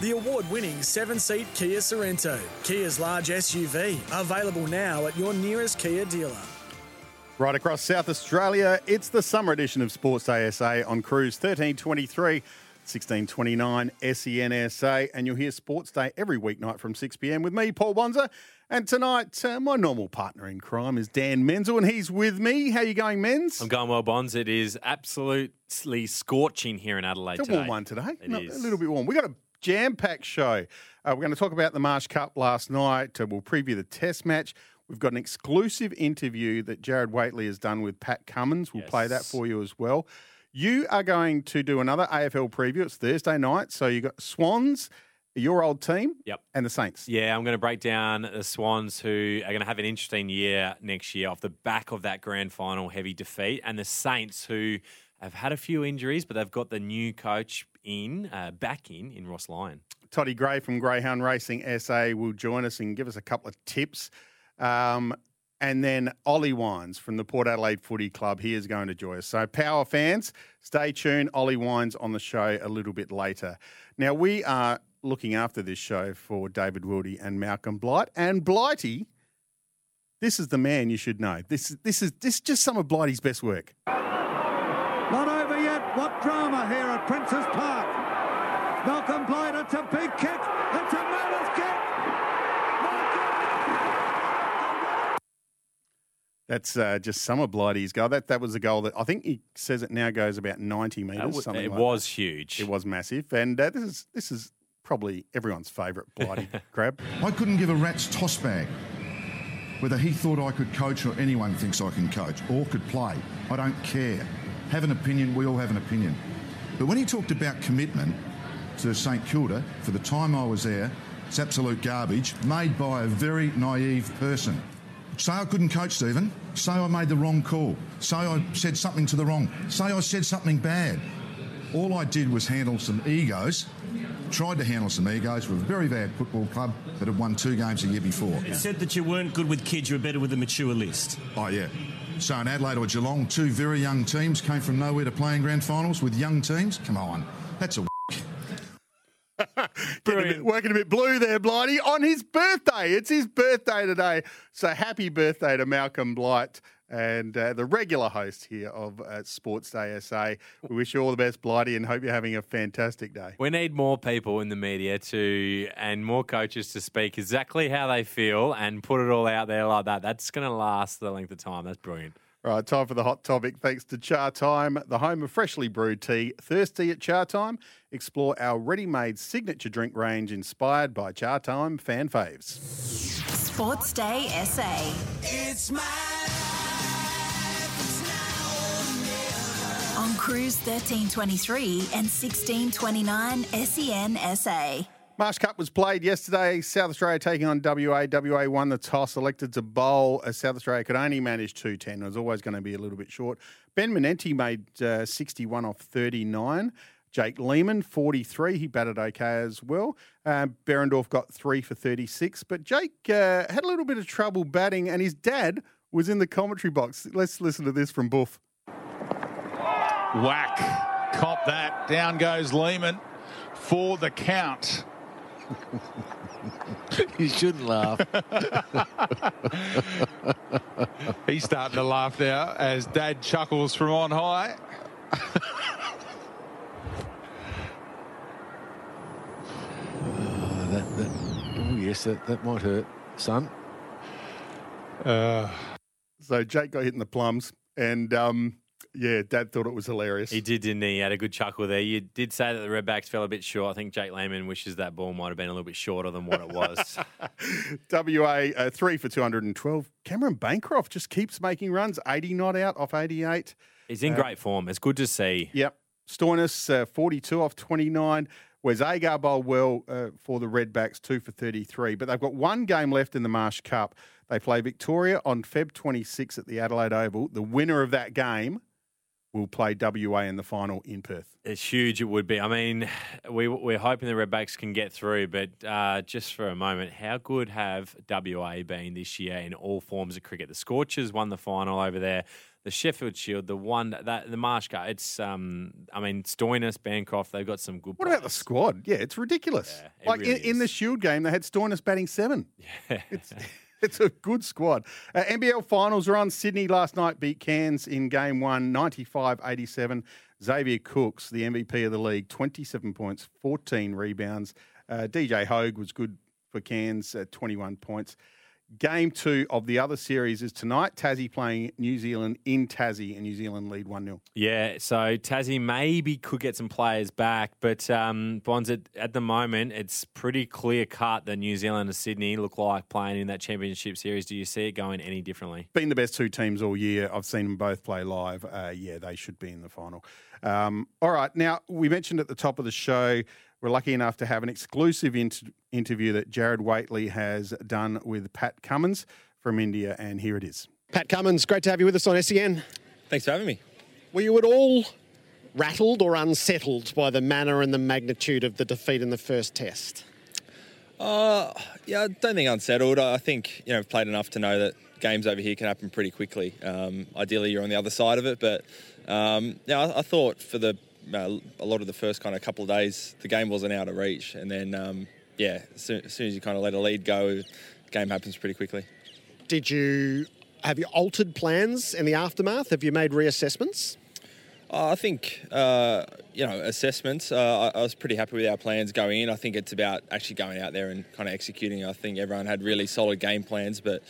The award winning seven seat Kia Sorento, Kia's large SUV, available now at your nearest Kia dealer. Right across South Australia, it's the summer edition of Sports Day SA on Cruise 1323. 1629 SENSA, and you'll hear Sports Day every weeknight from 6 pm with me, Paul Bonza. And tonight, uh, my normal partner in crime is Dan Menzel, and he's with me. How you going, Menz? I'm going well, Bonds. It is absolutely scorching here in Adelaide It's a today. warm one today. It No, is. A little bit warm. we got a jam packed show. Uh, we're going to talk about the Marsh Cup last night. Uh, we'll preview the test match. We've got an exclusive interview that Gerard Whateley has done with Pat Cummins. We'll play that for you as well. You are going to do another AFL preview. It's Thursday night. So you've got Swans, your old team, Yep. and the Saints. Yeah, I'm going to break down the Swans, who are going to have an interesting year next year off the back of that grand final heavy defeat, and the Saints, who have had a few injuries, but they've got the new coach in, uh, back in, in Ross Lyon. Toddy Gray from Greyhound Racing SA will join us and give us a couple of tips. Um, and then Ollie Wines from the Port Adelaide Footy Club, he is going to join us. So, Power fans, stay tuned. Ollie Wines on the show a little bit later. Now, we are looking after this show for David Wildy and Malcolm Blight. And Blighty, this is the man you should know. This, this, is, this is just some of Blighty's best work. Not over yet. What drama here at Princes Park. Malcolm Blight, it's a big kick. It's a mammoth kick. That's uh, just some of Blighty's goal. That that was a goal that I think he says it now goes about ninety metres. That something it like was that. huge. It was massive, and uh, this is this is probably everyone's favourite Blighty grab. I couldn't give a rat's toss bag whether he thought I could coach or anyone thinks I can coach or could play. I don't care. Have an opinion, we all have an opinion. But when he talked about commitment to St Kilda for the time I was there, it's absolute garbage made by a very naive person. Say I couldn't coach, Stephen. Say I made the wrong call. Say I said something to the wrong. Say I said something bad. All I did was handle some egos, tried to handle some egos with a very bad football club that had won two games a year before. It said that you weren't good with kids, you were better with a mature list. Oh, yeah. So in Adelaide or Geelong, two very young teams came from nowhere to play in grand finals with young teams. Come on. That's a Getting a bit- working a bit blue there, Blighty, on his birthday. It's his birthday today. So happy birthday to Malcolm Blight and uh, the regular host here of uh, Sports Day SA. We wish you all the best, Blighty, and hope you're having a fantastic day. We need more people in the media to, and more coaches to speak exactly how they feel and put it all out there like that. That's going to last the length of time. That's brilliant. All right, time for the hot topic. Thanks to Char Time, the home of freshly brewed tea. Thirsty at Char Time? Explore our ready-made signature drink range inspired by Char Time fan faves. Sports Day SA. It's my On Cruise 1323 and 1629 SEN SA. Marsh Cup was played yesterday. South Australia taking on WA. WA won the toss, elected to bowl. As South Australia could only manage 210. It was always going to be a little bit short. Ben Manenti made uh, 61 off 39. Jake Lehmann, 43. He batted okay as well. Uh, Behrendorff got three for 36. But Jake uh, had a little bit of trouble batting, and his dad was in the commentary box. Let's listen to this from Boof. Whack. Cop that. Down goes Lehmann for the count. You shouldn't laugh. He's starting to laugh now as Dad chuckles from on high. Oh, that, that, oh yes, that, that might hurt, son. Uh, So Jake got hit in the plums, and um, yeah, Dad thought it was hilarious. He did, didn't he? He had a good chuckle there. You did say that the Redbacks fell a bit short. I think Jake Lehmann wishes that ball might have been a little bit shorter than what it was. WA uh, three for 212. Cameron Bancroft just keeps making runs. 80 not out off 88. He's in Uh, great form. It's good to see. Yep. Stoinis, uh, 42 off 29. Whereas Agar bowled well uh, for the Redbacks, two for 33. But they've got one game left in the Marsh Cup. They play Victoria on Feb 26 at the Adelaide Oval. The winner of that game will play WA in the final in Perth. It's huge. It would be. I mean, we we're hoping the Redbacks can get through, but uh, just for a moment, how good have WA been this year in all forms of cricket? The Scorchers won the final over there. The Sheffield Shield, the one that the Marsh Cup. It's um, I mean, Stoinis, Bancroft. They've got some good. What about the squad? Yeah, it's ridiculous. Yeah, it like really in, in the Shield game, they had Stoinis batting seven. Yeah. It's, it's a good squad. Uh, NBL finals are on. Sydney last night beat Cairns in game one, 95 87. Xavier Cooks, the MVP of the league, 27 points, 14 rebounds. Uh, DJ Hogg was good for Cairns at 21 points. Game two of the other series is tonight. Tassie playing New Zealand in Tassie, and New Zealand lead 1 0. Yeah, so Tassie maybe could get some players back, but um, Bonds, at, at the moment, it's pretty clear cut that New Zealand and Sydney look like playing in that championship series. Do you see it going any differently? Been the best two teams all year. I've seen them both play live. Uh, yeah, they should be in the final. Um, all right, now we mentioned at the top of the show we're lucky enough to have an exclusive inter- interview that Gerard Whateley has done with Pat Cummins from India, and here it is. Pat Cummins, great to have you with us on SEN. Thanks for having me. Were you at all rattled or unsettled by the manner and the magnitude of the defeat in the first test? Uh, yeah, I don't think unsettled. I think you know I've played enough to know that games over here can happen pretty quickly. Um, ideally, you're on the other side of it, but um, yeah, I, I, thought for the uh, a lot of the first kind of couple of days, the game wasn't out of reach, and then um, yeah, as soon, as soon as you kind of let a lead go, game happens pretty quickly. Did you have you altered plans in the aftermath? Have you made reassessments? I think uh, you know assessments. Uh, I, I, was pretty happy with our plans going in. I think it's about actually going out there and kind of executing. I think everyone had really solid game plans, but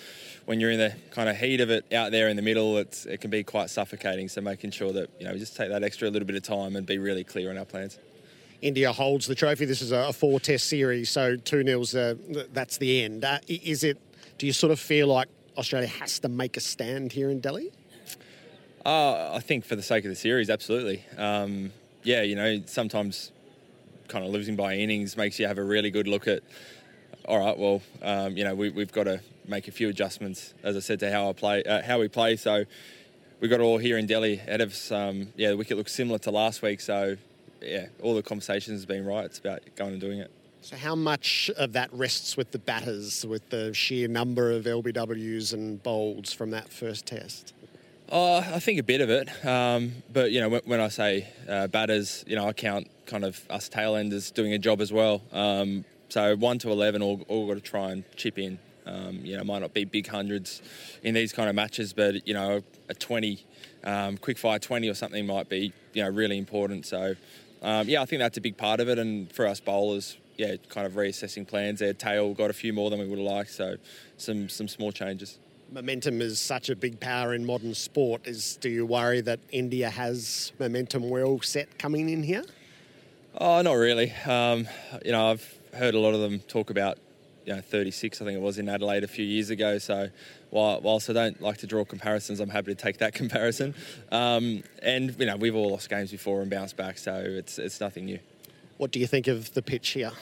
when you're in the kind of heat of it out there in the middle, it's, it can be quite suffocating. So making sure that you know we just take that extra little bit of time and be really clear on our plans. India holds the trophy. This is a four-test series, so two nils. Uh, that's the end. Uh, is it? Do you sort of feel like Australia has to make a stand here in Delhi? Uh, I think for the sake of the series, absolutely. Um, yeah, you know, sometimes kind of losing by innings makes you have a really good look at. All right, well, um, you know, we, have got to make a few adjustments, as I said, to how I play, uh, how we play. So we got all here in Delhi ahead of us. Um, yeah, the wicket looks similar to last week. So yeah, all the conversations have been right. It's about going and doing it. So, how much of that rests with the batters, with the sheer number of LBWs and bowls from that first test? Uh, I think a bit of it, um, but you know, when, when I say uh, batters, you know, I count kind of us tailenders doing a job as well. Um, so one to eleven, all, all got to try and chip in. Um, you know, might not be big hundreds in these kind of matches, but you know, a twenty, um, quick fire twenty or something might be you know really important. So um, yeah, I think that's a big part of it, and for us bowlers, yeah, kind of reassessing plans. Their tail got a few more than we would have liked, so some some small changes momentum is such a big power in modern sport. Is do you worry that India has momentum well set coming in here? Oh, not really. Um, you know, I've heard a lot of them talk about you know 36. I think it was in Adelaide a few years ago. So while, whilst I don't like to draw comparisons, I'm happy to take that comparison. Um, and you know, we've all lost games before and bounced back, so it's it's nothing new. What do you think of the pitch here?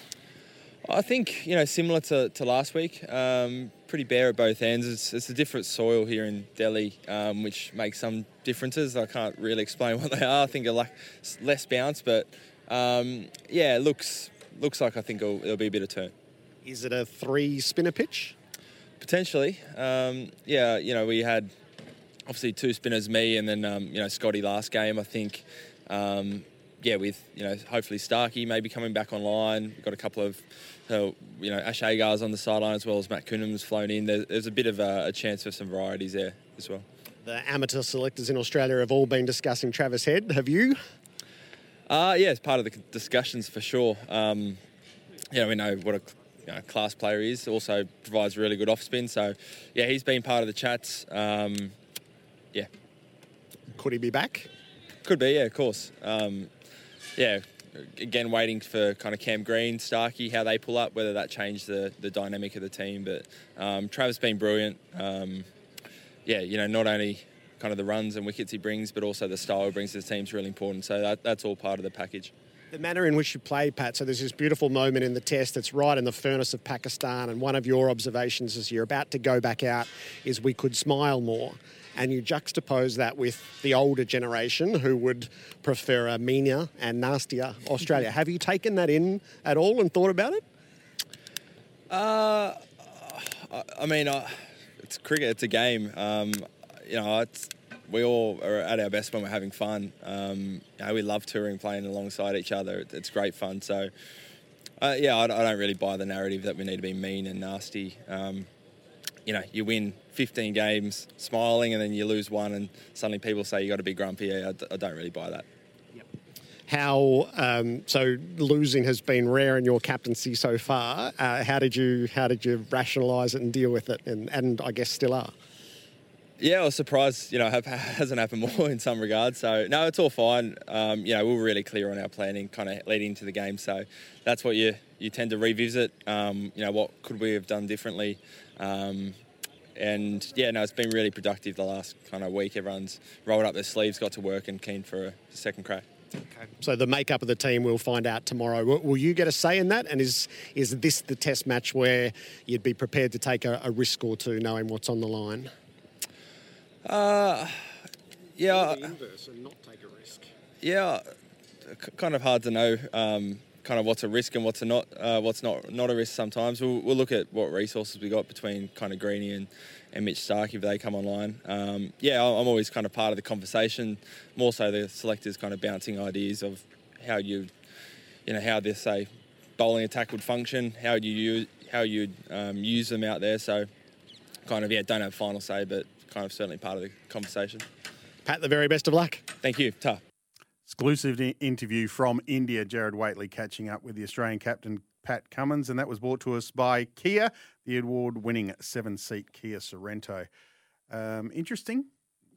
I think you know similar to, to last week. Um, pretty bare at both ends. It's, it's a different soil here in Delhi, um, which makes some differences. I can't really explain what they are. I think a like less bounce, but um, yeah, it looks looks like I think it'll, it'll, be a bit of turn. Is it a three spinner pitch? Potentially. Um, yeah, you know we had obviously two spinners, me and then um, you know Scotty last game. I think um, yeah, with you know hopefully Starkey maybe coming back online. We've got a couple of uh, you know Ash Agar's on the sideline as well as Matt Kuhnemann's flown in. There, there's a bit of a, a, chance for some varieties there as well. The amateur selectors in Australia have all been discussing Travis Head. Have you? Uh, yeah, it's part of the discussions for sure. Um, know, we know what a you know, class player he is. Also provides really good off spin. So, yeah, he's been part of the chats. Um, yeah. Could he be back? Could be, yeah, of course. Um, yeah, again, waiting for kind of Cam Green, Starkey, how they pull up, whether that changed the, the dynamic of the team. But um, Travis been brilliant. Um, yeah, you know, not only kind of the runs and wickets he brings, but also the style he brings to the team is really important. So that, that's all part of the package. The manner in which you play, Pat. So there's this beautiful moment in the test. that's right in the furnace of Pakistan, and one of your observations as you're about to go back out is we could smile more. And you juxtapose that with the older generation who would prefer a meaner and nastier Australia. Have you taken that in at all and thought about it? Uh, I, mean, I, it's cricket. It's a game. Um, you know, we all are at our best when we're having fun. Um, you know, we love touring, playing alongside each other. It, it's great fun. So, uh, yeah, I, I, don't really buy the narrative that we need to be mean and nasty. Um, you know, you win 15 games smiling and then you lose one and suddenly people say you got to be grumpy. I, I don't really buy that. How um, so? Losing has been rare in your captaincy so far. Uh, how did you how did you rationalise it and deal with it? And, and I guess still are. Yeah, I was surprised. You know, it hasn't happened more in some regards. So no, it's all fine. Um, you know, we were really clear on our planning, kind of leading into the game. So that's what you you tend to revisit. Um, you know, what could we have done differently? Um, and yeah, no, it's been really productive the last kind of week. Everyone's rolled up their sleeves, got to work, and keen for a second crack. Okay. So the makeup of the team we'll find out tomorrow. Will, will, you get a say in that? And is is this the test match where you'd be prepared to take a, a risk or two, knowing what's on the line? Uh, yeah. Inverse and not take a risk. Yeah, kind of hard to know. Um, kind of what's a risk and what's a not uh, what's not not a risk sometimes. We'll, we'll, look at what resources we got between kind of Greeny and, and Mitch Starc if they come online. Um, yeah, I'm always kind of part of the conversation. More so, the selectors kind of bouncing ideas of how you, you know, how this say bowling attack would function, how you use how you um, use them out there. So, kind of yeah, don't have final say, but kind of certainly part of the conversation. Pat, the very best of luck. Thank you. Ta. Exclusive interview from India, Gerard Whateley catching up with the Australian captain Pat Cummins, and that was brought to us by Kia, the award-winning seven-seat Kia Sorento. Um, interesting,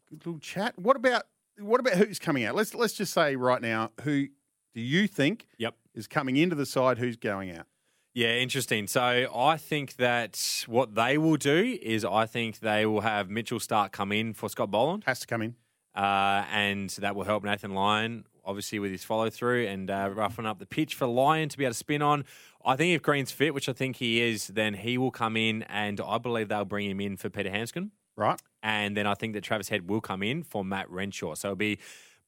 good little chat. What about what about who's coming out? Let's let's just say right now, who do you think yep. is coming into the side? Who's going out? Yeah, interesting. So I think that what they will do is I think they will have Mitchell Starc come in for Scott Boland. Has to come in. Uh, and that will help Nathan Lyon, obviously, with his follow through and uh, roughing up the pitch for Lyon to be able to spin on. I think if Green's fit, which I think he is, then he will come in, and I believe they'll bring him in for Peter Handscomb. Right. And then I think that Travis Head will come in for Matt Renshaw. So it'll be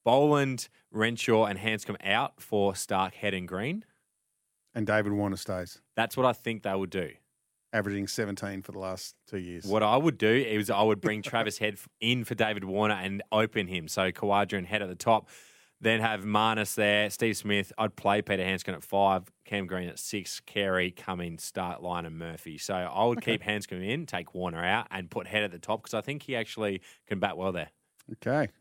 Boland, Renshaw, and Handscomb out for Starc, Head, and Green. And David Warner stays. That's what I think they would do averaging 17 for the last two years. What I would do is I would bring Travis Head in for David Warner and open him. So Khawaja and Head at the top. Then have Marnus there, Steve Smith. I'd play Peter Handscomb at five, Cam Green at six, Carey, Cummins, Starc, Lyon and Murphy. So I would okay. keep Handscomb in, take Warner out, and put Head at the top because I think he actually can bat well there. Okay.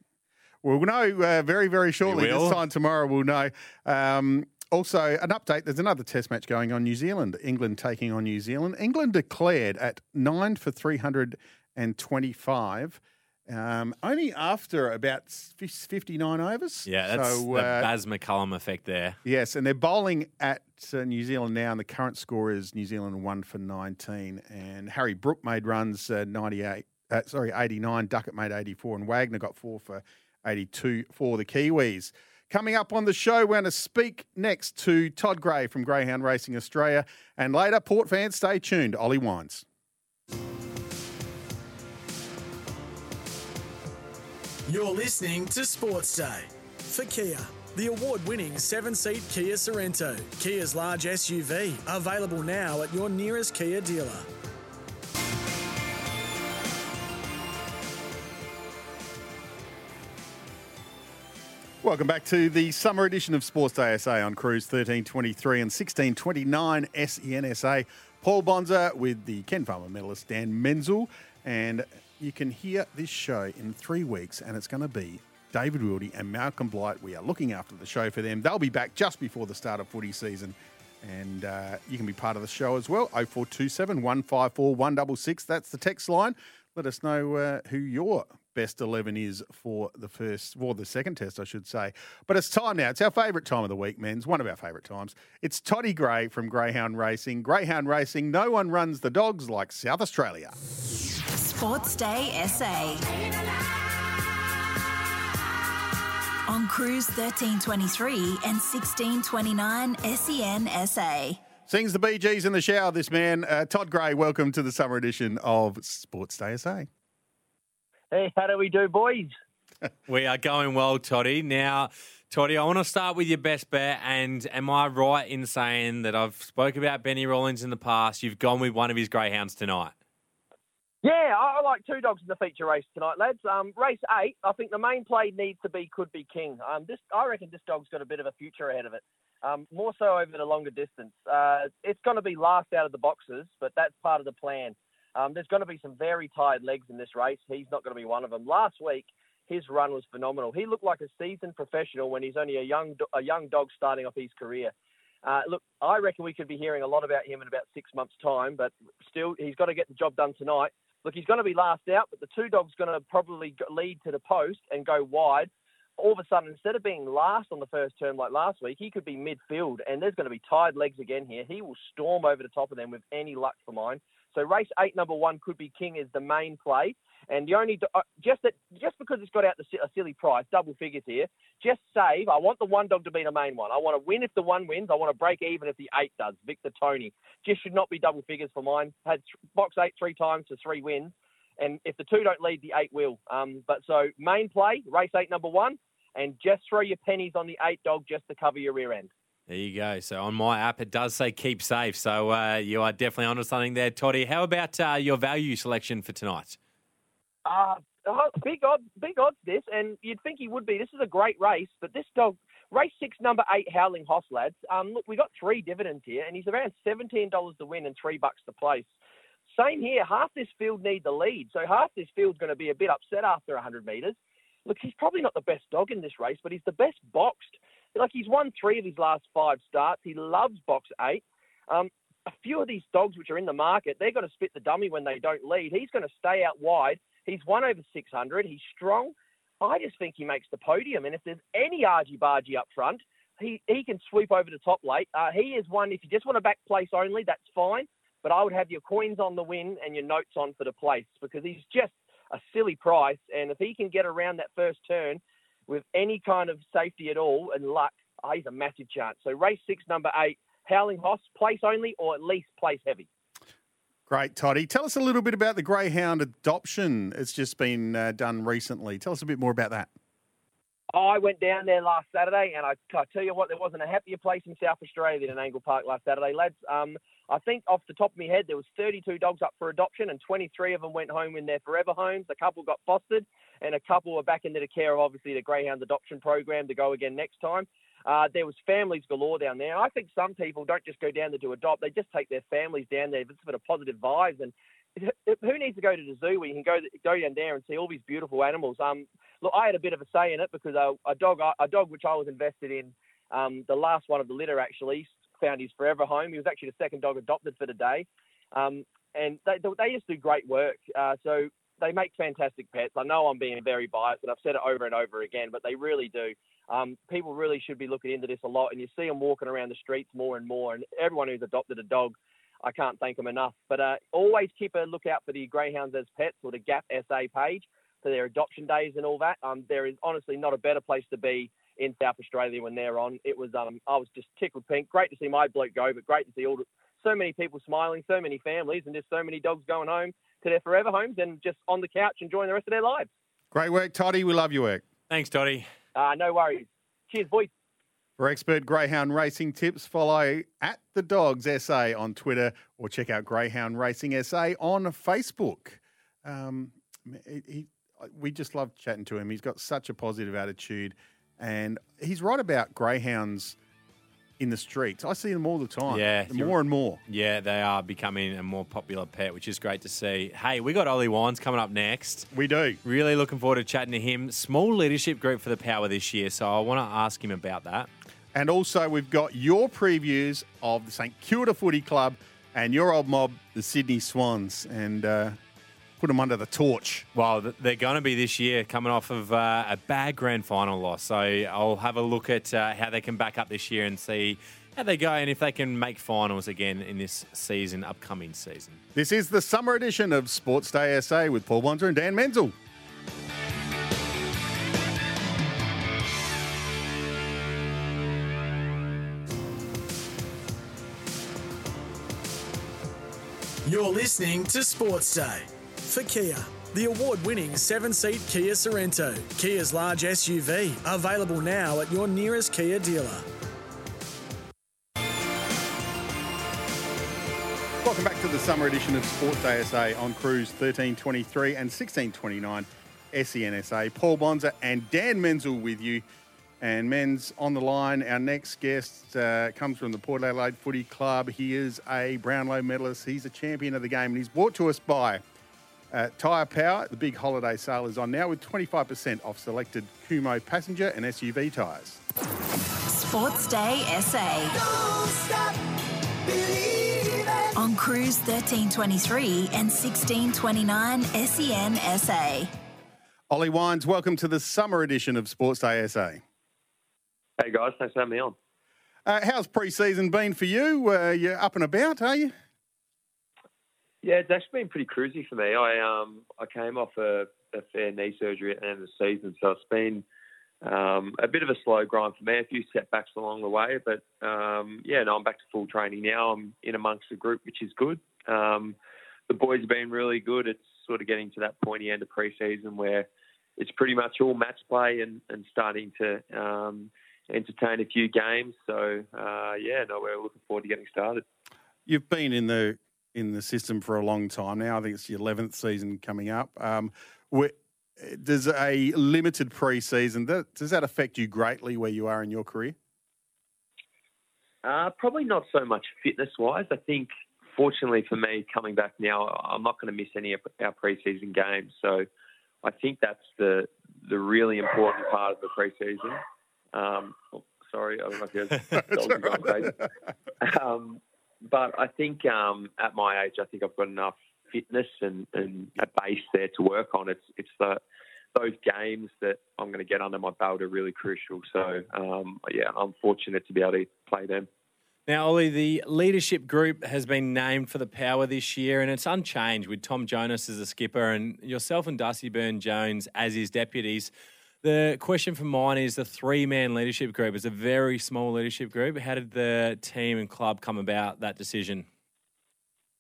We'll know uh, very, very shortly. This time tomorrow, we'll know. Um, also, an update there's another test match going on New Zealand. England taking on New Zealand. England declared at nine for 325. Um, only after about 59 overs. Yeah, that's so, the uh, Baz McCullum effect there. Yes, and they're bowling at uh, New Zealand now, and the current score is New Zealand 1 for 19. And Harry Brook made runs uh, 98, uh, sorry, 89. Duckett made 84, and Wagner got 4 for 82 for the Kiwis. Coming up on the show, we're going to speak next to Todd Gray from Greyhound Racing Australia. And later, Port fans, stay tuned. Ollie Wines. You're listening to Sports Day for Kia. The award winning seven seat Kia Sorento, Kia's large SUV, available now at your nearest Kia dealer. Welcome back to the summer edition of Sports Day SA on Cruise 1323 and 1629 SENSA. Paul Bonza with the Ken Farmer medalist Dan Menzel. And you can hear this show in three weeks, and it's going to be David Wildy and Malcolm Blight. We are looking after the show for them. They'll be back just before the start of footy season. And uh, you can be part of the show as well. 0427 154 166. That's the text line. Let us know uh, who you're best 11 is for the first, well, the second test, I should say. But it's time now. It's our favourite time of the week, Menz, one of our favourite times. It's Toddy Gray from Greyhound Racing. Greyhound Racing, no one runs the dogs like South Australia. Sports Day SA. on Cruise 1323 and 1629 SEN SA. Sings the Gees in the shower, this man. Uh, Todd Gray, welcome to the summer edition of Sports Day SA. Hey, how do we do, boys? we are going well, Toddy. Now, Toddy, I want to start with your best bet. And am I right in saying that I've spoke about Benny Rollins in the past? You've gone with one of his greyhounds tonight. Yeah, I like two dogs in the feature race tonight, lads. Um, race eight, I think the main play needs to be Could Be King. Um, this, I reckon this dog's got a bit of a future ahead of it. Um, more so over the longer distance. Uh, it's going to be last out of the boxes, but that's part of the plan. Um, there's going to be some very tired legs in this race. He's not going to be one of them. Last week, his run was phenomenal. He looked like a seasoned professional when he's only a young a young dog starting off his career. Uh, look, I reckon we could be hearing a lot about him in about six months' time, but still, he's got to get the job done tonight. Look, he's going to be last out, but the two dogs going to probably lead to the post and go wide. All of a sudden, instead of being last on the first turn like last week, he could be midfield, and there's going to be tired legs again here. He will storm over the top of them with any luck for mine. So race eight, number one, could be king is the main play, and the only uh, just that just because it's got out the, a silly price, double figures here. Just save. I want the one dog to be the main one. I want to win if the one wins. I want to break even if the eight does. Victor Tony just should not be double figures for mine. Had box eight three times to three wins, and if the two don't lead, the eight will. Um, but so main play, race eight, number one, and just throw your pennies on the eight dog just to cover your rear end. There you go. So on my app, it does say keep safe. So uh, you are definitely onto something there, Toddy. How about uh, your value selection for tonight? Uh, big odds, big odds this, and you'd think he would be. This is a great race, but this dog, race six, number eight, Howling Hoss, lads. Um, look, we got three dividends here, and he's around seventeen dollars to win and three bucks to place. Same here. Half this field need the lead, so half this field's going to be a bit upset after 100 metres. Look, he's probably not the best dog in this race, but he's the best boxed. Like he's won three of his last five starts. He loves box eight. Um, a few of these dogs which are in the market, they're going to spit the dummy when they don't lead. He's going to stay out wide. He's won over 600. He's strong. I just think he makes the podium. And if there's any argy bargy up front, he, he can sweep over the top late. Uh, he is one, if you just want to back place only, that's fine. But I would have your coins on the win and your notes on for the place because he's just a silly price. And if he can get around that first turn with any kind of safety at all and luck, oh, he's a massive chance. So race six, number eight, Howling Hoss, place only or at least place heavy. Great, Toddy. Tell us a little bit about the greyhound adoption. It's just been uh, done recently. Tell us a bit more about that. I went down there last Saturday, and I, I tell you what, there wasn't a happier place in South Australia than Angle Park last Saturday, lads. Um, I think off the top of my head, there was 32 dogs up for adoption, and 23 of them went home in their forever homes. A couple got fostered, and a couple were back into the care of obviously the Greyhound adoption program to go again next time. Uh, there was families galore down there. I think some people don't just go down there to adopt; they just take their families down there. It's a bit of positive vibes, and who needs to go to the zoo where you can go go down there and see all these beautiful animals? Um, look, I had a bit of a say in it because a, a dog a dog which I was invested in, um, the last one of the litter actually found his forever home. He was actually the second dog adopted for the day, um, and they they just do great work. Uh, so they make fantastic pets. I know I'm being very biased, and I've said it over and over again, but they really do. Um, people really should be looking into this a lot, and you see them walking around the streets more and more. And everyone who's adopted a dog, I can't thank them enough. But uh, always keep a lookout for the greyhounds as pets or the Gap SA page for their adoption days and all that. Um, there is honestly not a better place to be in South Australia when they're on. It was um, I was just tickled pink. Great to see my bloke go, but great to see all the, so many people smiling, so many families, and just so many dogs going home to their forever homes and just on the couch enjoying the rest of their lives. Great work, Toddy. We love your work. Thanks, Toddy. Uh, no worries. Cheers, boys. For expert greyhound racing tips, follow at the Dogs SA on Twitter or check out Greyhound Racing SA on Facebook. Um, he, he, we just love chatting to him. He's got such a positive attitude, and he's right about greyhounds in the streets. I see them all the time. Yeah, more and more. Yeah, they are becoming a more popular pet, which is great to see. Hey, we got Ollie Wines coming up next. We do. Really looking forward to chatting to him. Small leadership group for the Power this year, so I want to ask him about that. And also, we've got your previews of the St Kilda Footy Club and your old mob, the Sydney Swans, and uh, put them under the torch. Well, they're going to be this year, coming off of uh, a bad grand final loss. So I'll have a look at uh, how they can back up this year and see how they go and if they can make finals again in this season, upcoming season. This is the summer edition of Sports Day SA with Paul Bonzer and Dan Menzel. You're listening to Sports Day for Kia. The award winning seven seat Kia Sorento, Kia's large SUV, available now at your nearest Kia dealer. Welcome back to the summer edition of Sports SA on Cruise 1323 and 1629 SENSA. Paul Bonza and Dan Menzel with you. And Menz on the line. Our next guest uh, comes from the Port Adelaide Footy Club. He is a Brownlow medalist. He's a champion of the game, and he's brought to us by uh, Tyre Power. The big holiday sale is on now with 25% off selected Kumo passenger and SUV tyres. Sports Day SA. On Cruise 1323 and 1629 SEN SA. Ollie Wines, welcome to the summer edition of Sports Day SA. Hey guys, thanks for having me on. Uh, how's pre-season been for you? Uh, you're up and about, are you? Yeah, it's actually been pretty cruisy for me. I um I came off a, a fair knee surgery at the end of the season, so it's been um, a bit of a slow grind for me. A few setbacks along the way, but um, yeah, no, I'm back to full training now. I'm in amongst the group, which is good. Um, the boys have been really good. It's sort of getting to that pointy end of pre-season where it's pretty much all match play and, and starting to um, entertain a few games. So uh, yeah, no, we're looking forward to getting started. You've been in the in the system for a long time now. I think it's the eleventh season coming up. Um, does a limited pre-season that, does that affect you greatly where you are in your career? Uh, probably not so much fitness-wise. I think, fortunately for me, coming back now, I'm not going to miss any of our pre-season games. So I think that's the the really important part of the pre-season. Um, oh, sorry, I don't know if um, but I think um, at my age, I think I've got enough fitness and, and a base there to work on. It's it's the those games that I'm going to get under my belt are really crucial. So um, yeah, I'm fortunate to be able to play them. Now, Ollie, the leadership group has been named for the power this year, and it's unchanged with Tom Jonas as a skipper and yourself and Darcy Byrne Jones as his deputies. The question for mine is the three man leadership group It's a very small leadership group. How did the team and club come about that decision?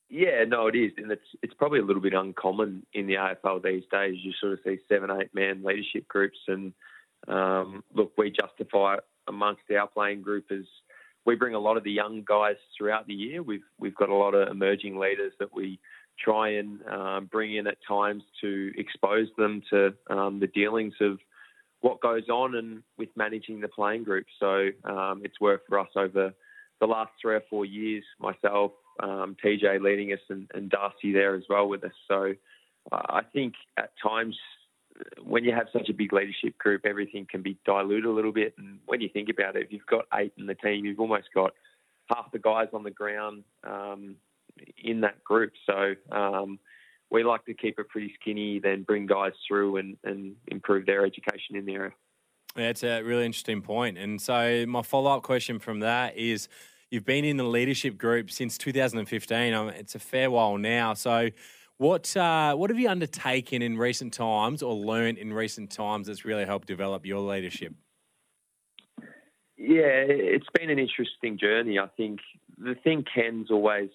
Yeah, no, it is, and it's it's probably a little bit uncommon in the AFL these days. You sort of see seven, eight man leadership groups, and um, look, we justify amongst our playing group as we bring a lot of the young guys throughout the year. We've we've got a lot of emerging leaders that we try and um, bring in at times to expose them to um, the dealings of what goes on and with managing the playing group. So um, it's worked for us over the last three or four years. Myself, um, TJ leading us and, and, Darcy there as well with us. So uh, I think at times when you have such a big leadership group, everything can be diluted a little bit. And when you think about it, if you've got eight in the team, you've almost got half the guys on the ground um, in that group. So um, we like to keep it pretty skinny, then bring guys through and, and improve their education in the area. Yeah, a really interesting point. And so my follow up question from that is You've been in the leadership group since 2015. Um, it's a fair while now. So, what uh, what have you undertaken in recent times, or learned in recent times, that's really helped develop your leadership? Yeah, it's been an interesting journey. I think the thing Ken's always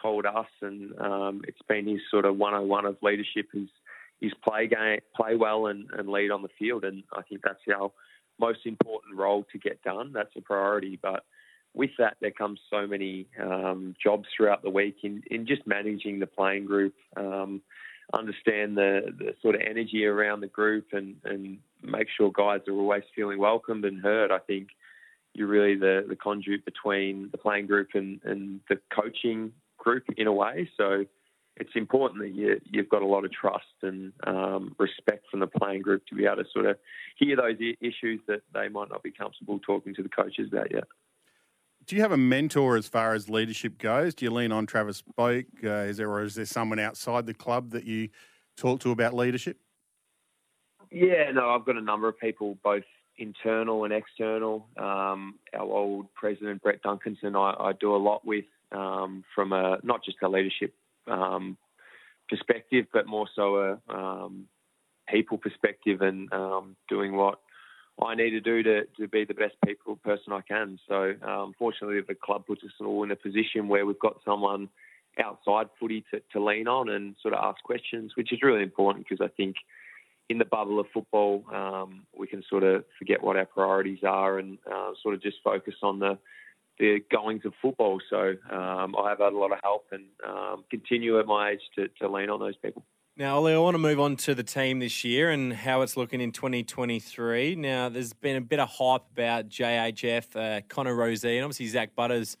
told us, and um, it's been his sort of 101 of leadership, is play game, play well, and, and lead on the field. And I think that's our most important role to get done. That's a priority, but with that, there comes so many um, jobs throughout the week in, in just managing the playing group, um, understand the, the sort of energy around the group, and, and make sure guys are always feeling welcomed and heard. I think you're really the, the conduit between the playing group and, and the coaching group in a way. So it's important that you, you've got a lot of trust and um, respect from the playing group to be able to sort of hear those issues that they might not be comfortable talking to the coaches about yet do you have a mentor as far as leadership goes? Do you lean on Travis Boak? Uh, is there or is there someone outside the club that you talk to about leadership? Yeah, no, I've got a number of people, both internal and external. Um, our old president Brett Duncanson, I, I do a lot with um, from a not just a leadership um, perspective, but more so a um, people perspective and um, doing what I need to do to, to be the best people person I can. So, um, fortunately, the club puts us all in a position where we've got someone outside footy to, to lean on and sort of ask questions, which is really important because I think in the bubble of football, um, we can sort of forget what our priorities are and uh, sort of just focus on the the goings of football. So um, I have had a lot of help and um, continue at my age to, to lean on those people. Now, Ollie, I want to move on to the team this year and how it's looking in 2023. Now, there's been a bit of hype about JHF, uh, Connor Rozee, and obviously Zach Butters.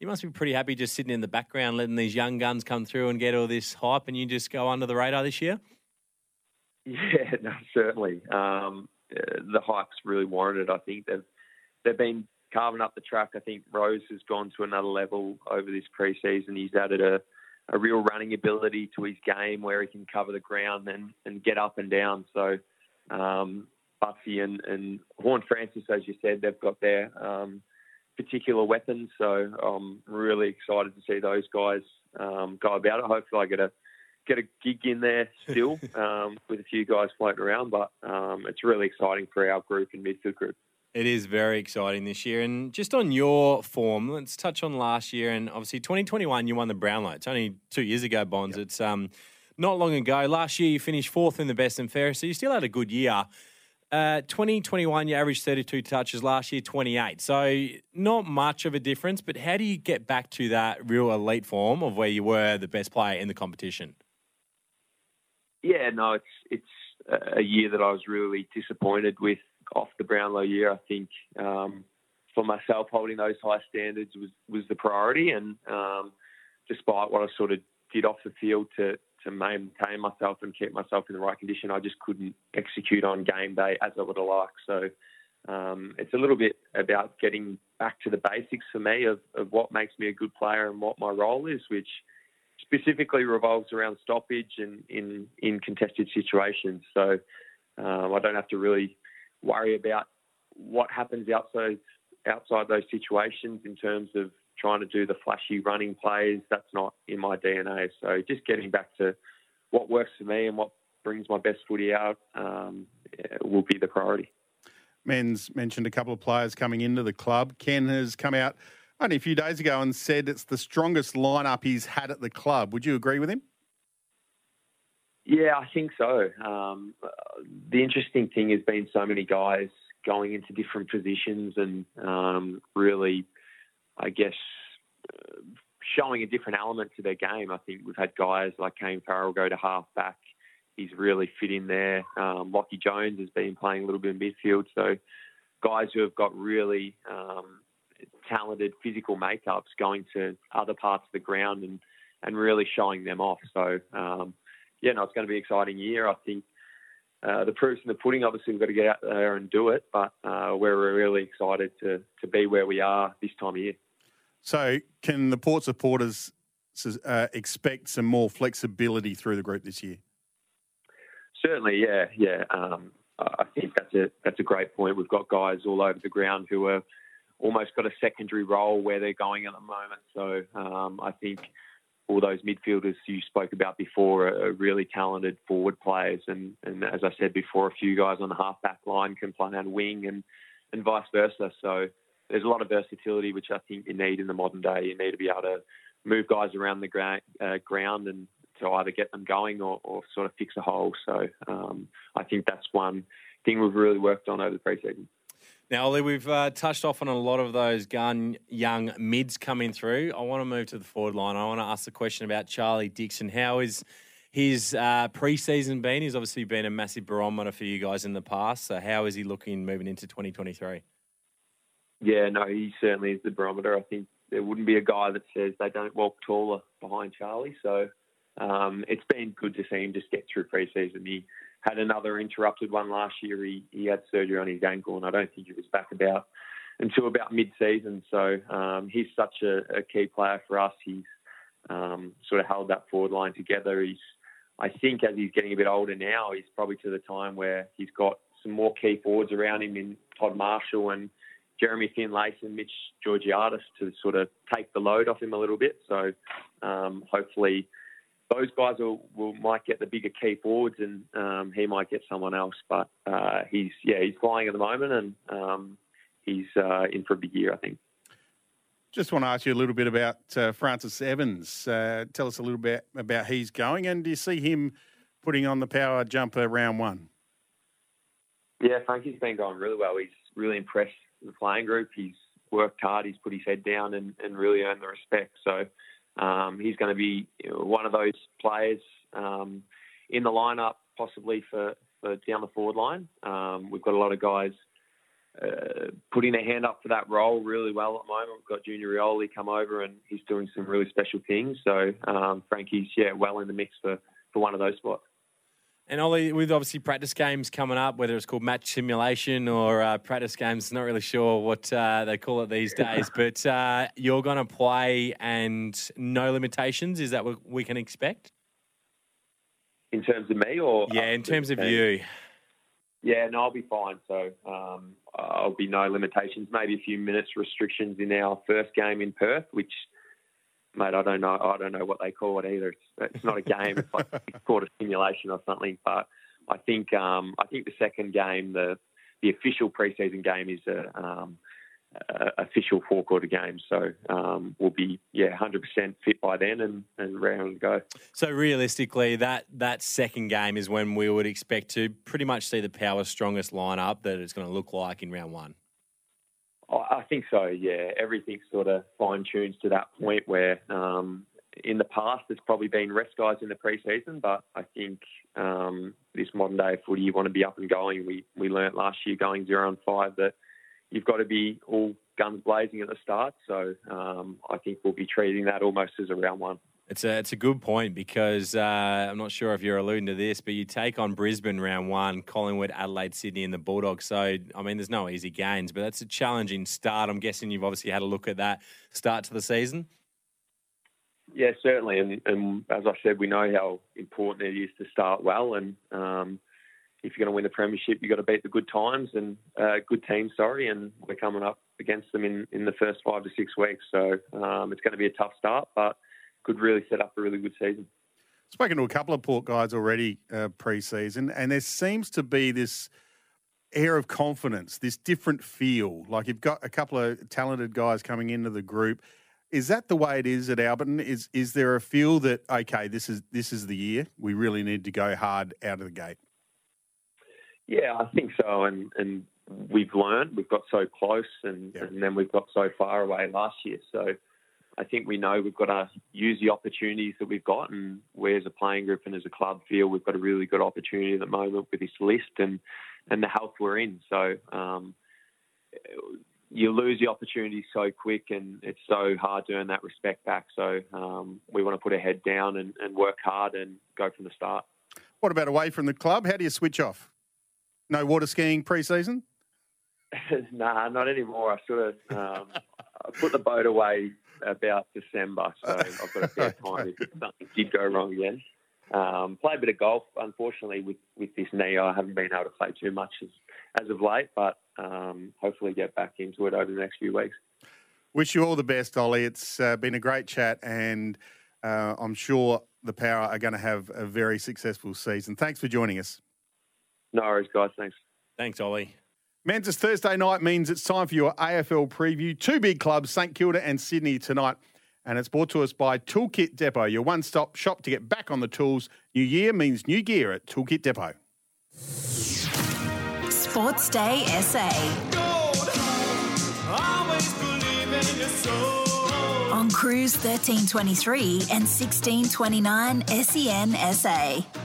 You must be pretty happy just sitting in the background, letting these young guns come through and get all this hype, and you just go under the radar this year. Yeah, no, certainly. Um, the hype's really warranted. I think they've they've been carving up the track. I think Rose has gone to another level over this preseason. He's added a, a real running ability to his game where he can cover the ground and, and get up and down. So um, Butsy and, and Horne-Francis, as you said, they've got their um, particular weapons. So I'm really excited to see those guys um, go about it. Hopefully, I get a get a gig in there still um, with a few guys floating around. But um, it's really exciting for our group and midfield group. It is very exciting this year. And just on your form, let's touch on last year. And obviously, 2021, you won the Brownlow. It's only two years ago, Bonds. Yep. It's um, not long ago. Last year, you finished fourth in the best and fairest. So you still had a good year. Uh, 2021, you averaged 32 touches. Last year, 28. So not much of a difference. But how do you get back to that real elite form of where you were the best player in the competition? Yeah, no, it's it's a year that I was really disappointed with off the Brownlow year. I think um, for myself, holding those high standards was, was the priority. And um, despite what I sort of did off the field to, to maintain myself and keep myself in the right condition, I just couldn't execute on game day as I would have liked. So um, it's a little bit about getting back to the basics for me of, of what makes me a good player and what my role is, which specifically revolves around stoppage and in, in contested situations. So um, I don't have to really worry about what happens outside outside those situations in terms of trying to do the flashy running plays. That's not in my DNA. So just getting back to what works for me and what brings my best footy out um, will be the priority. Menz mentioned a couple of players coming into the club. Ken has come out only a few days ago and said it's the strongest lineup he's had at the club. Would you agree with him? Yeah, I think so. Um, the interesting thing has been so many guys going into different positions and um, really, I guess, uh, showing a different element to their game. I think we've had guys like Kane Farrell go to half back. He's really fit in there. Um, Lockie Jones has been playing a little bit in midfield. So guys who have got really um, talented physical makeups going to other parts of the ground and, and really showing them off. So um, yeah, no, it's going to be an exciting year. I think uh, the proof's in the pudding. Obviously, we've got to get out there and do it, but uh, we're really excited to to be where we are this time of year. So, can the Port supporters uh, expect some more flexibility through the group this year? Certainly, yeah, yeah. Um, I think that's a that's a great point. We've got guys all over the ground who are almost got a secondary role where they're going at the moment. So um, I think all those midfielders you spoke about before are really talented forward players. And, and as I said before, a few guys on the half back line can play on wing and, and vice versa. So there's a lot of versatility, which I think you need in the modern day. You need to be able to move guys around the gra- uh, ground and to either get them going or, or sort of fix a hole. So um, I think that's one thing we've really worked on over the preseason. Now, Ollie, we've uh, touched off on a lot of those gun young mids coming through. I want to move to the forward line. I want to ask the question about Charlie Dixon. How is his uh, preseason been? He's obviously been a massive barometer for you guys in the past. So, how is he looking moving into 2023? Yeah, no, he certainly is the barometer. I think there wouldn't be a guy that says they don't walk taller behind Charlie. So, um, it's been good to see him just get through preseason. He had another interrupted one last year. He, he had surgery on his ankle, and I don't think he was back about until about mid-season. So um, he's such a, a, key player for us. He's um, sort of held that forward line together. He's, I think, as he's getting a bit older now, he's probably to the time where he's got some more key forwards around him in Todd Marshall and Jeremy Finlayson Mitch Georgiadis to sort of take the load off him a little bit. So um, hopefully those guys will, will might get the bigger key forwards, and um, he might get someone else. But uh, he's yeah he's flying at the moment, and um, he's uh, in for a big year, I think. Just want to ask you a little bit about uh, Francis Evans. Uh, tell us a little bit about he's going, and do you see him putting on the power jumper round one? Yeah, Frankie's been going really well. He's really impressed the playing group. He's worked hard. He's put his head down and, and really earned the respect. So um, he's going to be one of those players um, in the lineup, possibly for, for down the forward line. Um, we've got a lot of guys uh, putting their hand up for that role really well at the moment. We've got Junior Rioli come over and he's doing some really special things. So um, Frankie's yeah well in the mix for, for one of those spots. And Ollie, with obviously practice games coming up, whether it's called match simulation or uh, practice games, not really sure what uh, they call it these days, but uh, you're going to play and no limitations. Is that what we can expect? In terms of me, or yeah, in terms of you. Yeah, no, I'll be fine. So um, I'll be no limitations. Maybe a few minutes restrictions in our first game in Perth, which mate, I don't know. I don't know what they call it either. It's, it's not a game. it's like it's called a simulation or something. But I think um, I think the second game, the the official preseason game, is a, um, a official four quarter game. So um, we'll be yeah, hundred percent fit by then and and round go. So realistically, that that second game is when we would expect to pretty much see the power strongest lineup that it's going to look like in round one. I think so. Yeah, everything's sort of fine tuned to that point where um, in the past there's probably been rest guys in the preseason, but I think um, this modern day footy you want to be up and going. We we learnt last year going zero and five that you've got to be all guns blazing at the start. So um, I think we'll be treating that almost as a round one. It's a it's a good point because uh, I'm not sure if you're alluding to this, but you take on Brisbane round one, Collingwood, Adelaide, Sydney, and the Bulldogs. So I mean, there's no easy gains, but that's a challenging start. I'm guessing you've obviously had a look at that start to the season. Yeah, certainly, and, and as I said, we know how important it is to start well, and um, if you're going to win the premiership, you've got to beat the good times and uh, good teams. Sorry, and we're coming up against them in, in the first five to six weeks, so um, it's going to be a tough start, but could really set up a really good season. Spoken to a couple of Port guys already uh, pre-season, and there seems to be this air of confidence, this different feel. Like you've got a couple of talented guys coming into the group. Is that the way it is at Alberton? Is is there a feel that okay, this is this is the year we really need to go hard out of the gate? Yeah, I think so, and and we've learned we've got so close, and, yeah. and then we've got so far away last year. So I think we know we've got to use the opportunities that we've got, and we as a playing group and as a club feel we've got a really good opportunity at the moment with this list and and the health we're in. So um, you lose the opportunity so quick, and it's so hard to earn that respect back. So um, we want to put our head down and, and work hard and go from the start. What about away from the club? How do you switch off? No water skiing pre-season? nah, not anymore. I sort of um, I put the boat away about December, so I've got a fair time if something did go wrong again. Um, play a bit of golf. Unfortunately, with, with this knee, I haven't been able to play too much as, as of late, but um, hopefully get back into it over the next few weeks. Wish you all the best, Ollie. It's uh, been a great chat, and uh, I'm sure the Power are going to have a very successful season. Thanks for joining us. No worries, guys. Thanks. Thanks, Ollie. Menz Thursday night means it's time for your AFL preview. Two big clubs, St Kilda and Sydney tonight. And it's brought to us by Toolkit Depot, your one stop shop to get back on the tools. New year means new gear at Toolkit Depot. Sports Day SA. On Cruise 1323 and 1629 SEN SA.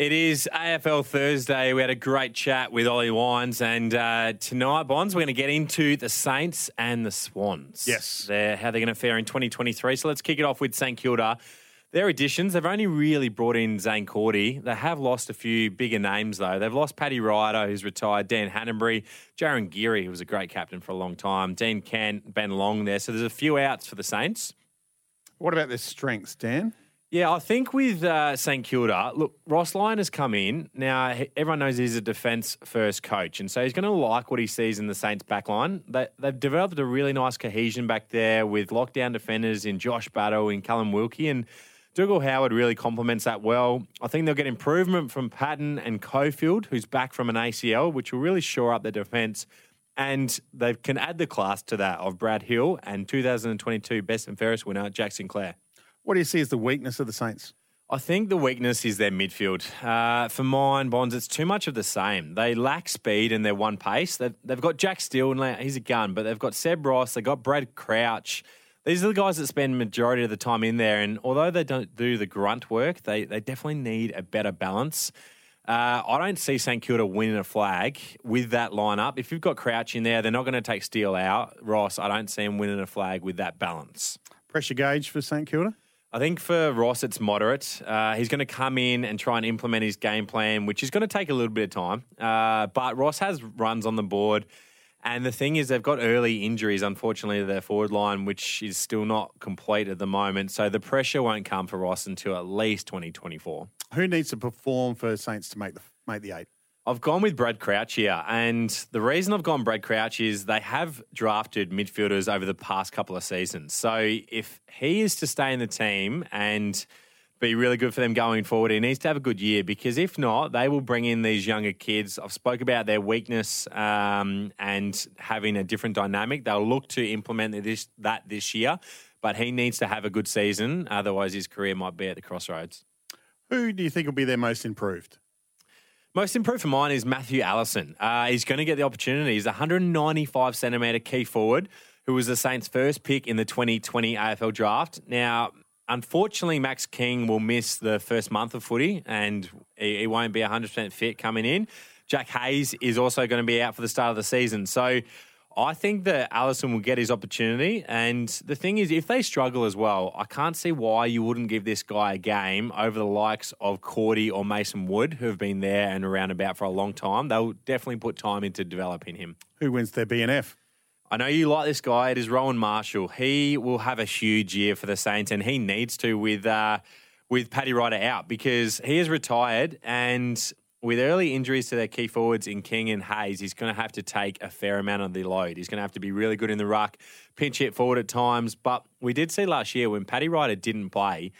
It is AFL Thursday. We had a great chat with Ollie Wines, and uh, tonight, Bonds, we're going to get into the Saints and the Swans. Yes, they're, how they're going to fare in 2023. So let's kick it off with St Kilda. Their additions, they've only really brought in Zaine Cordy. They have lost a few bigger names, though. They've lost Paddy Ryder, who's retired, Dan Hannebery, Jarryn Geary, who was a great captain for a long time, Dean Kent, Ben Long there. So there's a few outs for the Saints. What about their strengths, Dan? Yeah, I think with uh, St Kilda, look, Ross Lyon has come in. Now, everyone knows he's a defence first coach, and so he's going to like what he sees in the Saints backline. They, they've developed a really nice cohesion back there with lockdown defenders in Josh Battle and Callum Wilkie, and Dougal Howard really complements that well. I think they'll get improvement from Paton and Coffield, who's back from an ACL, which will really shore up their defence And they can add the class to that of Brad Hill and 2022 Best and Fairest winner, Jack Sinclair. What do you see as the weakness of the Saints? I think the weakness is their midfield. Uh, for mine, Bonds, it's too much of the same. They lack speed in their one pace. They've, they've got Jack Steele, and he's a gun, but they've got Seb Ross, they've got Brad Crouch. These are the guys that spend majority of the time in there, and although they don't do the grunt work, they, they definitely need a better balance. Uh, I don't see St Kilda winning a flag with that lineup. If you've got Crouch in there, they're not going to take Steele out. Ross, I don't see him winning a flag with that balance. Pressure gauge for St Kilda? I think for Ross, it's moderate. Uh, he's going to come in and try and implement his game plan, which is going to take a little bit of time. Uh, but Ross has runs on the board. And the thing is, they've got early injuries, unfortunately, to their forward line, which is still not complete at the moment. So the pressure won't come for Ross until at least 2024. Who needs to perform for Saints to make the make the eight? I've gone with Brad Crouch here. And the reason I've gone Brad Crouch is they have drafted midfielders over the past couple of seasons. So if he is to stay in the team and be really good for them going forward, he needs to have a good year because if not, they will bring in these younger kids. I've spoke about their weakness um, and having a different dynamic. They'll look to implement this that this year, but he needs to have a good season. Otherwise, his career might be at the crossroads. Who do you think will be their most improved? Most improved for mine is Matthew Allison. Uh, he's going to get the opportunity. He's a 195 centimetre key forward who was the Saints' first pick in the 2020 AFL draft. Now, unfortunately, Max King will miss the first month of footy and he, he won't be 100% fit coming in. Jack Hayes is also going to be out for the start of the season. So I think that Allison will get his opportunity. And the thing is, if they struggle as well, I can't see why you wouldn't give this guy a game over the likes of Cordy or Mason Wood, who have been there and around about for a long time. They'll definitely put time into developing him. Who wins their BNF? I know you like this guy. It is Rowan Marshall. He will have a huge year for the Saints, and he needs to with uh, with Paddy Ryder out because he is retired and with early injuries to their key forwards in King and Hayes, he's going to have to take a fair amount of the load. He's going to have to be really good in the ruck, pinch hit forward at times. But we did see last year when Paddy Ryder didn't play,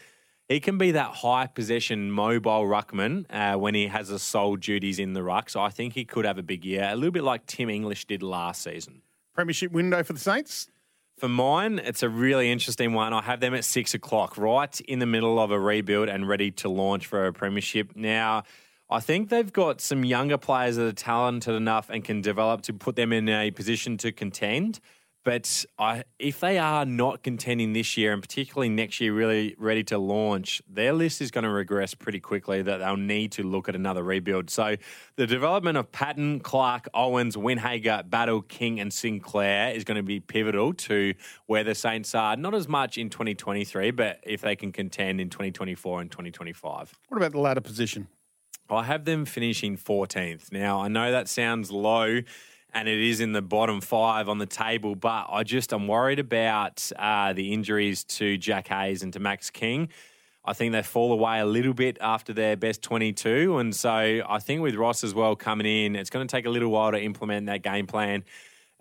he can be that high possession mobile ruckman uh, when he has the sole duties in the ruck. So I think he could have a big year, a little bit like Tim English did last season. Premiership window for the Saints? For mine, it's a really interesting one. I have them at six o'clock, right in the middle of a rebuild and ready to launch for a premiership. Now, I think they've got some younger players that are talented enough and can develop to put them in a position to contend. But I, if they are not contending this year and particularly next year, really ready to launch, their list is going to regress pretty quickly. That they'll need to look at another rebuild. So the development of Paton, Clark, Owens, Windhager, Battle, King, and Sinclair is going to be pivotal to where the Saints are. Not as much in 2023, but if they can contend in 2024 and 2025. What about the latter position? I have them finishing 14th. Now, I know that sounds low and it is in the bottom five on the table, but I just am worried about uh, the injuries to Jack Hayes and to Max King. I think they fall away a little bit after their best 22. And so I think with Ross as well coming in, it's going to take a little while to implement that game plan.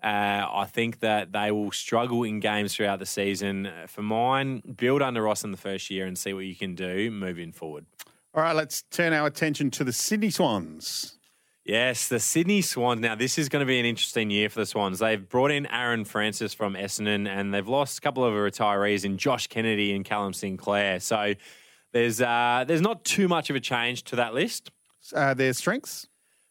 Uh, I think that they will struggle in games throughout the season. For mine, build under Ross in the first year and see what you can do moving forward. All right, let's turn our attention to the Sydney Swans. Yes, the Sydney Swans. Now, this is going to be an interesting year for the Swans. They've brought in Aaron Francis from Essendon, and they've lost a couple of retirees in Josh Kennedy and Callum Sinclair. So there's uh, there's not too much of a change to that list. Uh, their strengths.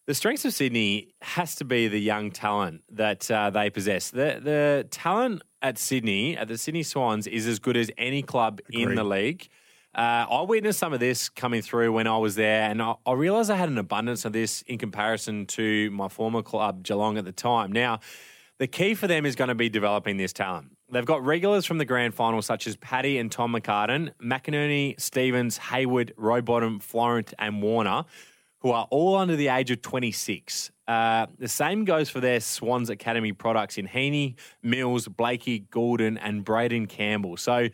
The strengths of Sydney has to be the young talent that uh, they possess. The the talent at Sydney, at the Sydney Swans, is as good as any club Agreed. in the league. Uh, I witnessed some of this coming through when I was there, and I, I, realised I had an abundance of this in comparison to my former club, Geelong, at the time. Now, the key for them is going to be developing this talent. They've got regulars from the grand final, such as Paddy and Tom McCartin, McInerney, Stephens, Hayward, Rowbottom, Florent, and Warner, who are all under the age of 26. Uh, the same goes for their Swans Academy products in Heaney, Mills, Blakey, Gordon, and Braeden Campbell. So,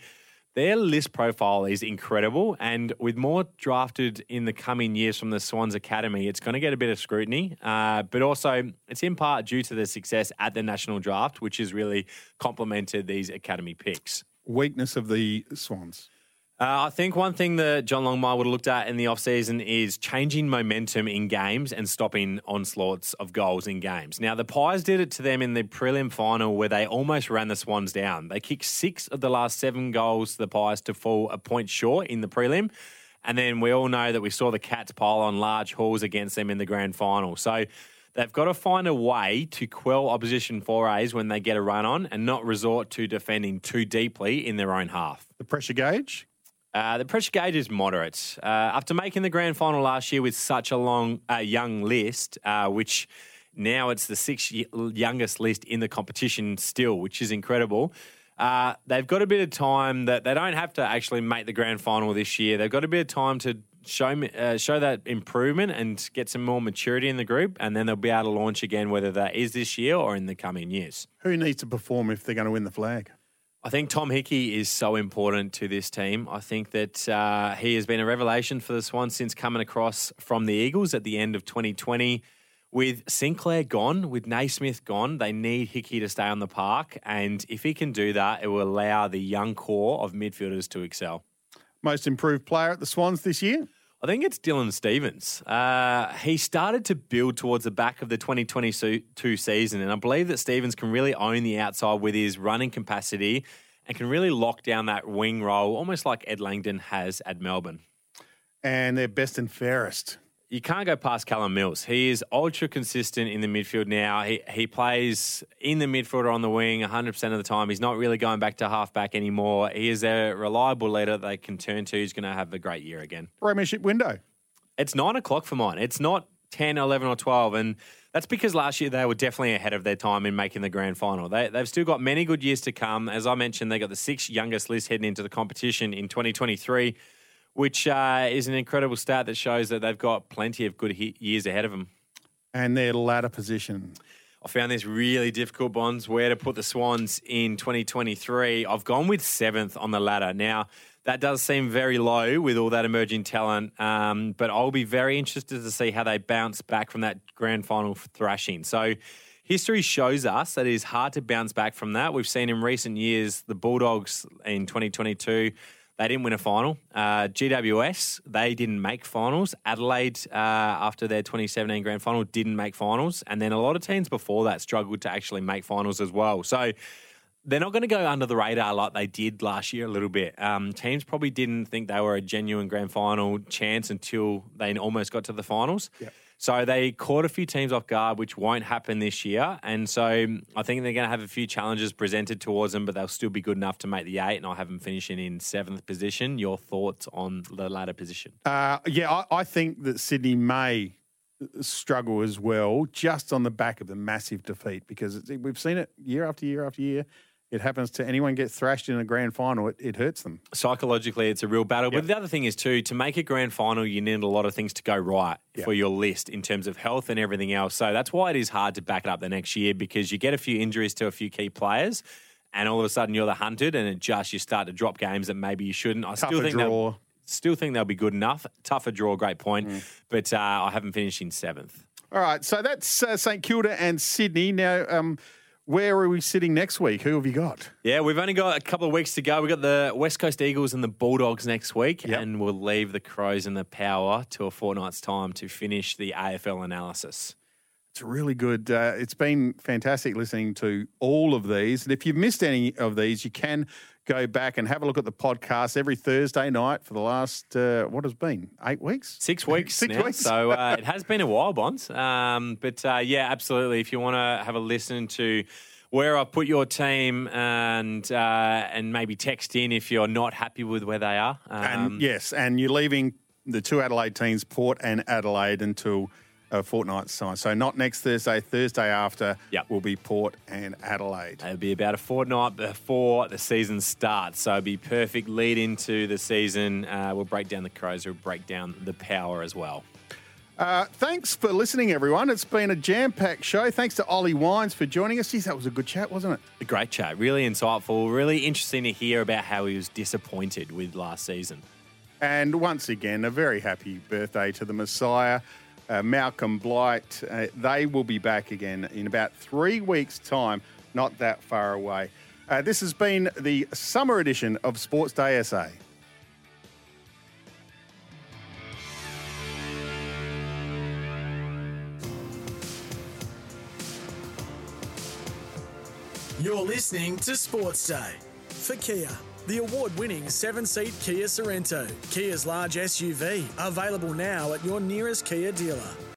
their list profile is incredible, and with more drafted in the coming years from the Swans Academy, it's going to get a bit of scrutiny. Uh, but also, it's in part due to the success at the national draft, which has really complemented these academy picks. Weakness of the Swans. Uh, I think one thing that John Longmire would have looked at in the offseason is changing momentum in games and stopping onslaughts of goals in games. Now, the Pies did it to them in the prelim final where they almost ran the Swans down. They kicked six of the last seven goals to the Pies to fall a point short in the prelim. And then we all know that we saw the Cats pile on large hauls against them in the grand final. So they've got to find a way to quell opposition forays when they get a run on and not resort to defending too deeply in their own half. The pressure gauge? Uh, the pressure gauge is moderate. Uh, after making the grand final last year with such a long, uh, young list, uh, which now it's the sixth youngest list in the competition still, which is incredible. Uh, they've got a bit of time that they don't have to actually make the grand final this year. They've got a bit of time to show show that improvement and get some more maturity in the group, and then they'll be able to launch again, whether that is this year or in the coming years. Who needs to perform if they're going to win the flag? I think Tom Hickey is so important to this team. I think that uh, he has been a revelation for the Swans since coming across from the Eagles at the end of 2020. With Sinclair gone, with Naismith gone, they need Hickey to stay on the park. And if he can do that, it will allow the young core of midfielders to excel. Most improved player at the Swans this year? I think it's Dylan Stephens. Uh, he started to build towards the back of the 2022 season, and I believe that Stephens can really own the outside with his running capacity and can really lock down that wing role, almost like Ed Langdon has at Melbourne. And they're best and fairest. You can't go past Callum Mills. He is ultra consistent in the midfield now. He he plays in the midfield or on the wing 100% of the time. He's not really going back to halfback anymore. He is a reliable leader they can turn to. He's going to have a great year again. Premiership window. It's 9 o'clock for mine. It's not 10, 11 or 12. And that's because last year they were definitely ahead of their time in making the grand final. They, they've still got many good years to come. As I mentioned, they got the sixth youngest list heading into the competition in 2023 which uh, is an incredible stat that shows that they've got plenty of good he- years ahead of them. And their ladder position. I found this really difficult, Bonds, where to put the Swans in 2023. I've gone with seventh on the ladder. Now, that does seem very low with all that emerging talent, um, but I'll be very interested to see how they bounce back from that grand final thrashing. So, history shows us that it is hard to bounce back from that. We've seen in recent years the Bulldogs in 2022 they didn't win a final. Uh, GWS, they didn't make finals. Adelaide, uh, after their 2017 grand final, didn't make finals. And then a lot of teams before that struggled to actually make finals as well. So they're not going to go under the radar like they did last year a little bit. Um, teams probably didn't think they were a genuine grand final chance until they almost got to the finals. So they caught a few teams off guard, which won't happen this year. And so I think they're going to have a few challenges presented towards them, but they'll still be good enough to make the eight. And I'll have them finishing in seventh position. Your thoughts on the latter position? Uh, yeah, I, I think that Sydney may struggle as well, just on the back of the massive defeat, because we've seen it year after year after year it happens to anyone get thrashed in a grand final, it, it hurts them. Psychologically, it's a real battle. Yep. But the other thing is, too, to make a grand final, you need a lot of things to go right Yep. for your list in terms of health and everything else. So that's why it is hard to back it up the next year because you get a few injuries to a few key players. And all of a sudden, you're the hunted, and it just you start to drop games that maybe you shouldn't. I still think draw. they'll still think they'll be good enough. Tougher draw, great point. Mm. But uh, I haven't finished in seventh. All right, so that's uh, St Kilda and Sydney. Now, um, where are we sitting next week? Who have you got? Yeah, we've only got a couple of weeks to go. We've got the West Coast Eagles and the Bulldogs next week, and we'll leave the Crows and the Power to a fortnight's time to finish the AFL analysis. It's really good. Uh, it's been fantastic listening to all of these. And if you've missed any of these, you can go back and have a look at the podcast every Thursday night for the last, uh, what has been, eight weeks? Six weeks Six now. weeks. So uh, it has been a while, Bonds. Um, but uh, yeah, absolutely. If you want to have a listen to where I put your team and uh, and maybe text in if you're not happy with where they are. Um, and yes, and you're leaving the two Adelaide teams, Port and Adelaide, until a fortnight's time. So not next Thursday, Thursday after will be Port and Adelaide. It'll be about a fortnight before the season starts. So it'll be perfect lead into the season. Uh, we'll break down the Crows, we'll break down the power as well. Uh, thanks for listening, everyone. It's been a jam-packed show. Thanks to Ollie Wines for joining us. Geez, that was a good chat, wasn't it? A great chat, really insightful, really interesting to hear about how he was disappointed with last season. And once again, a very happy birthday to the Messiah, uh, Malcolm Blight. Uh, they will be back again in about three weeks' time, not that far away. Uh, this has been the summer edition of Sports Day SA. You're listening to Sports Day for Kia. The award winning seven seat Kia Sorento, Kia's large SUV, available now at your nearest Kia dealer.